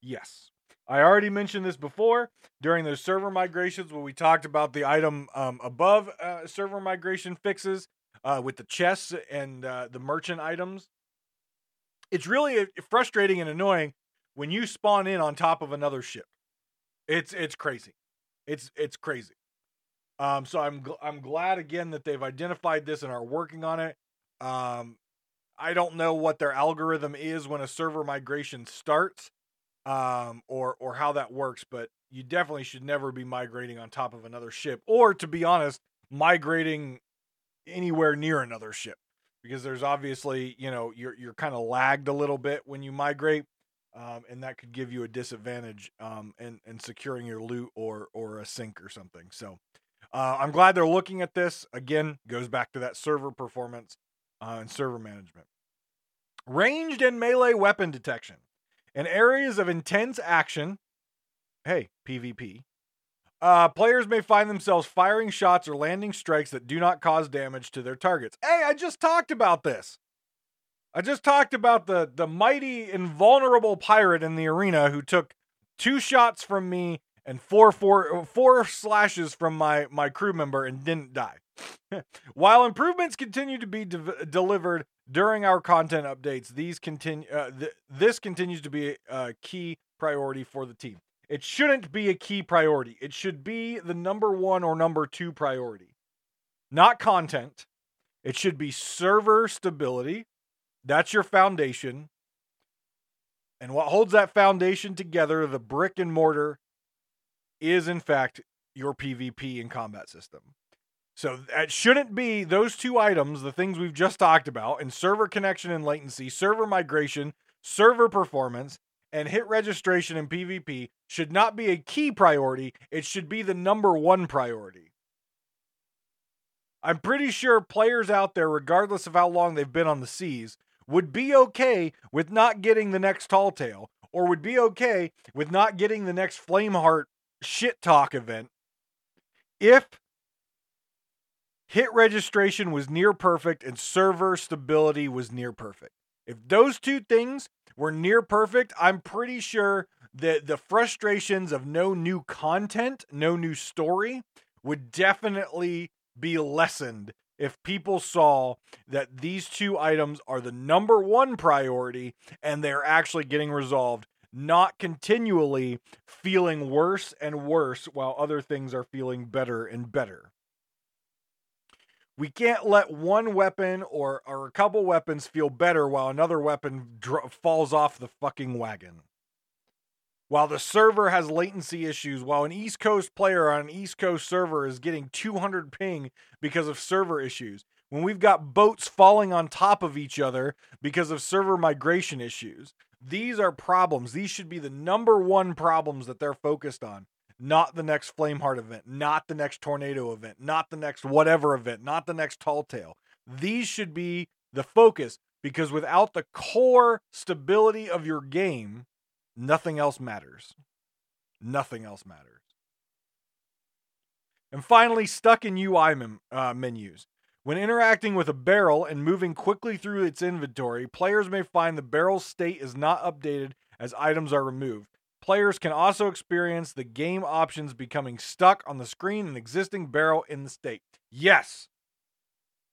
Yes. I already mentioned this before during those server migrations when we talked about the item um, above uh, server migration fixes uh, with the chests and uh, the merchant items. It's really uh, frustrating and annoying when you spawn in on top of another ship. It's it's crazy. It's it's crazy. Um, so I'm gl- I'm glad again that they've identified this and are working on it. Um, I don't know what their algorithm is when a server migration starts, um, or or how that works, but you definitely should never be migrating on top of another ship, or to be honest, migrating anywhere near another ship, because there's obviously you know you're you're kind of lagged a little bit when you migrate um, and that could give you a disadvantage um, in, in securing your loot or or a sink or something. So uh, I'm glad they're looking at this. Again, goes back to that server performance uh, and server management. Ranged and melee weapon detection. In areas of intense action, hey, PvP, uh, players may find themselves firing shots or landing strikes that do not cause damage to their targets. Hey, I just talked about this. I just talked about the the mighty invulnerable pirate in the arena who took two shots from me and four four four slashes from my my crew member and didn't die. While improvements continue to be de- delivered during our content updates, these continue uh, th- this continues to be a key priority for the team. It shouldn't be a key priority. It should be the number 1 or number 2 priority. Not content. It should be server stability that's your foundation. And what holds that foundation together, the brick and mortar, is in fact your PvP and combat system. So that shouldn't be those two items, the things we've just talked about, and server connection and latency, server migration, server performance, and hit registration in PvP should not be a key priority. It should be the number one priority. I'm pretty sure players out there, regardless of how long they've been on the seas, would be okay with not getting the next Tall Tale or would be okay with not getting the next Flameheart shit talk event if hit registration was near perfect and server stability was near perfect. If those two things were near perfect, I'm pretty sure that the frustrations of no new content, no new story would definitely be lessened if people saw that these two items are the number one priority and they're actually getting resolved, not continually feeling worse and worse while other things are feeling better and better. We can't let one weapon or, or a couple weapons feel better while another weapon falls off the fucking wagon while the server has latency issues, while an East Coast player on an East Coast server is getting 200 ping because of server issues. when we've got boats falling on top of each other because of server migration issues. These are problems. These should be the number one problems that they're focused on. Not the next Flameheart event, not the next Tornado event, not the next whatever event, not the next Tall Tale. These should be the focus because without the core stability of your game, nothing else matters. Nothing else matters. And finally, stuck in UI mem- uh, menus. When interacting with a barrel and moving quickly through its inventory, players may find the barrel's state is not updated as items are removed. Players can also experience the game options becoming stuck on the screen and existing barrel in the state. Yes.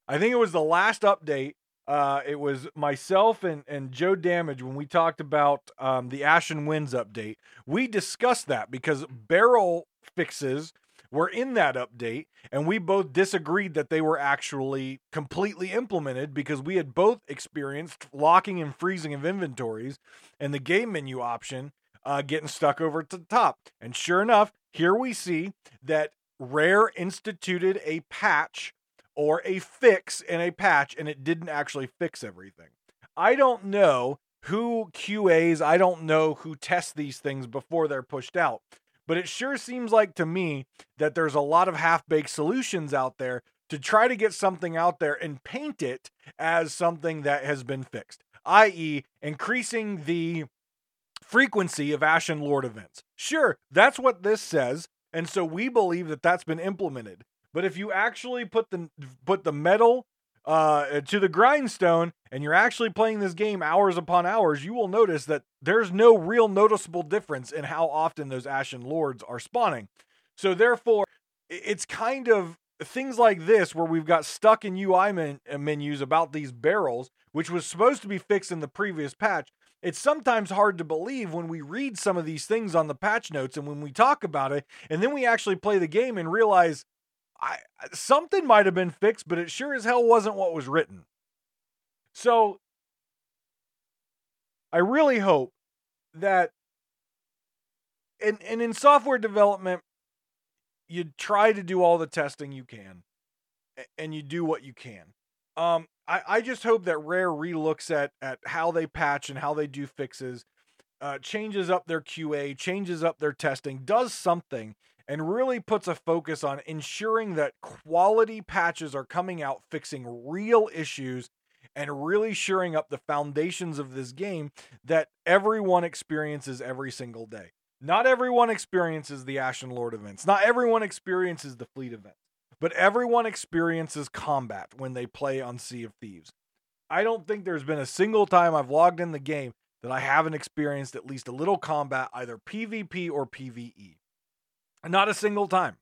I think it was the last update. Uh, it was myself and, and Joe Damage when we talked about um, the Ashen Winds update. We discussed that because barrel fixes were in that update, and we both disagreed that they were actually completely implemented because we had both experienced locking and freezing of inventories and the game menu option uh, getting stuck over to the top. And sure enough, here we see that Rare instituted a patch or a fix in a patch, and it didn't actually fix everything. I don't know who QAs, I don't know who tests these things before they're pushed out. But it sure seems like to me that there's a lot of half baked solutions out there to try to get something out there and paint it as something that has been fixed, i.e., increasing the frequency of Ashen Lord events. Sure, that's what this says, and so we believe that that's been implemented. But if you actually put the put the metal uh, to the grindstone and you're actually playing this game hours upon hours, you will notice that there's no real noticeable difference in how often those Ashen Lords are spawning. So, therefore, it's kind of things like this where we've got stuck in UI men- uh, menus about these barrels, which was supposed to be fixed in the previous patch. It's sometimes hard to believe when we read some of these things on the patch notes and when we talk about it, and then we actually play the game and realize I something might have been fixed, but it sure as hell wasn't what was written. So I really hope that and and in software development you try to do all the testing you can and you do what you can. Um I, I just hope that Rare relooks at at how they patch and how they do fixes, uh, changes up their QA, changes up their testing, does something and really puts a focus on ensuring that quality patches are coming out fixing real issues and really shoring up the foundations of this game that everyone experiences every single day. Not everyone experiences the Ashen Lord events. Not everyone experiences the fleet events. But everyone experiences combat when they play on Sea of Thieves. I don't think there's been a single time I've logged in the game that I haven't experienced at least a little combat, either PvP or PvE. Not a single time.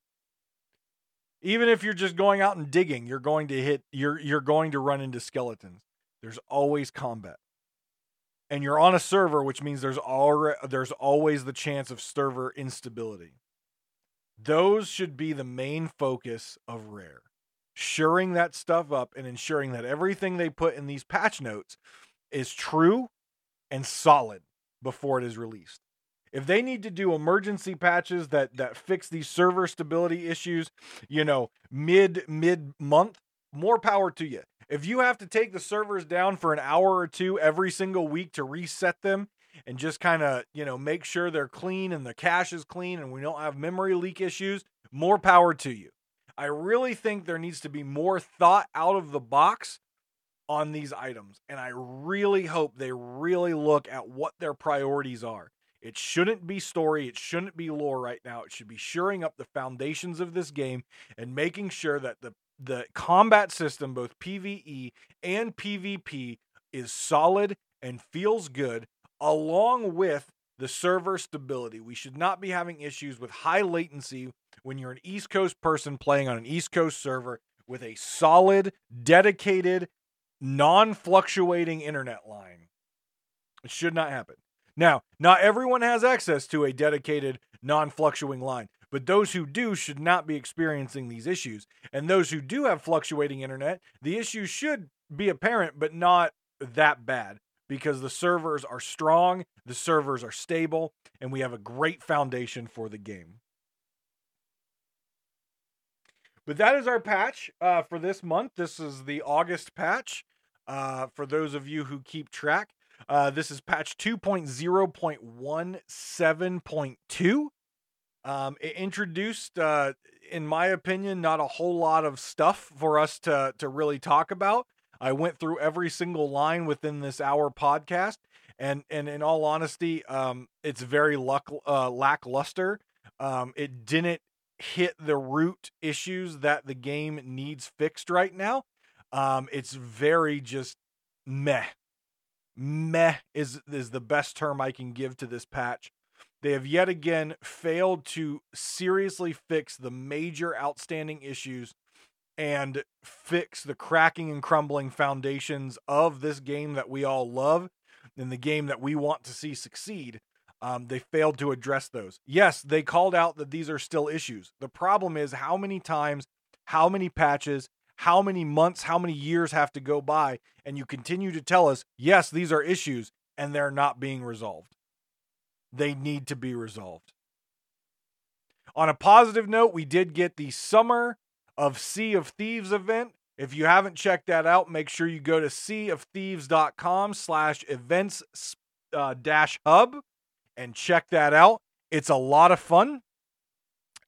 Even if you're just going out and digging, you're going to hit you're you're going to run into skeletons. There's always combat. And you're on a server, which means there's already there's always the chance of server instability. Those should be the main focus of Rare. Shoring that stuff up and ensuring that everything they put in these patch notes is true and solid before it is released. If they need to do emergency patches that that fix these server stability issues, you know, mid mid month, more power to you. If you have to take the servers down for an hour or two every single week to reset them and just kind of, you know, make sure they're clean and the cache is clean and we don't have memory leak issues, more power to you. I really think there needs to be more thought out of the box on these items. And I really hope they really look at what their priorities are. It shouldn't be story. It shouldn't be lore right now. It should be shoring up the foundations of this game and making sure that the the combat system, both PvE and PvP, is solid and feels good, along with the server stability. We should not be having issues with high latency when you're an East Coast person playing on an East Coast server with a solid, dedicated, non fluctuating internet line. It should not happen. Now, not everyone has access to a dedicated, non fluctuating line, but those who do should not be experiencing these issues. And those who do have fluctuating internet, the issue should be apparent, but not that bad because the servers are strong, the servers are stable, and we have a great foundation for the game. But that is our patch uh, for this month. This is the August patch. Uh, for those of you who keep track, uh, this is patch 2.0.17.2. Um, it introduced, uh, in my opinion, not a whole lot of stuff for us to to really talk about. I went through every single line within this hour podcast, and and in all honesty, um, it's very luck uh, lackluster. Um, it didn't hit the root issues that the game needs fixed right now. Um, it's very just meh. Meh is is the best term I can give to this patch. They have yet again failed to seriously fix the major outstanding issues and fix the cracking and crumbling foundations of this game that we all love and the game that we want to see succeed. Um, they failed to address those. Yes, they called out that these are still issues. The problem is how many times, how many patches, how many months, how many years have to go by, and you continue to tell us, yes, these are issues, and they're not being resolved. They need to be resolved. On a positive note, we did get the Summer of Sea of Thieves event. If you haven't checked that out, make sure you go to seaofthieves.com slash events uh, dash hub and check that out. It's a lot of fun.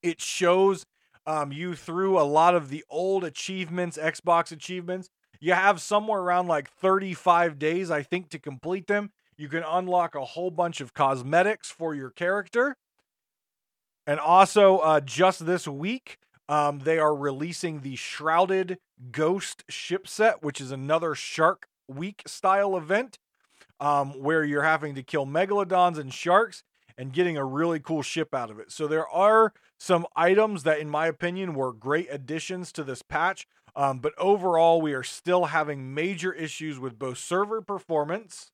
It shows um, you threw a lot of the old achievements, Xbox achievements. You have somewhere around like 35 days, I think, to complete them. You can unlock a whole bunch of cosmetics for your character. And also, uh, just this week, um, they are releasing the Shrouded Ghost ship set, which is another Shark Week style event um, where you're having to kill megalodons and sharks and getting a really cool ship out of it. So there are some items that, in my opinion, were great additions to this patch. Um, but overall, we are still having major issues with both server performance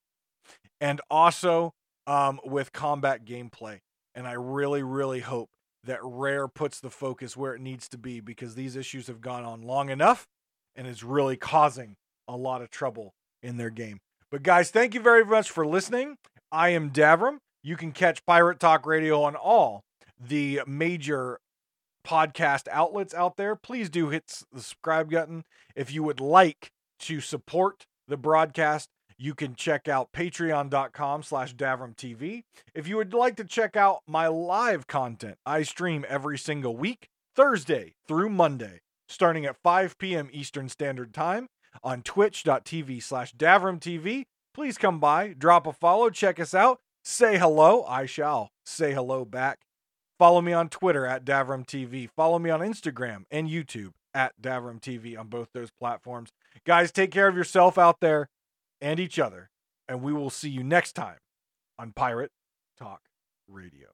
and also um, with combat gameplay. And I really, really hope that Rare puts the focus where it needs to be because these issues have gone on long enough and it's really causing a lot of trouble in their game. But guys, thank you very much for listening. I am Davrim. You can catch Pirate Talk Radio on all the major podcast outlets out there. Please do hit the subscribe button. If you would like to support the broadcast, you can check out patreon.com slash davrimtv. If you would like to check out my live content, I stream every single week, Thursday through Monday, starting at 5 p.m. Eastern Standard Time on twitch.tv slash davrimtv. Please come by, drop a follow, check us out, say hello. I shall say hello back. Follow me on Twitter at davrimtv. Follow me on Instagram and YouTube at davrimtv on both those platforms. Guys, take care of yourself out there and each other, and we will see you next time on Pirate Talk Radio.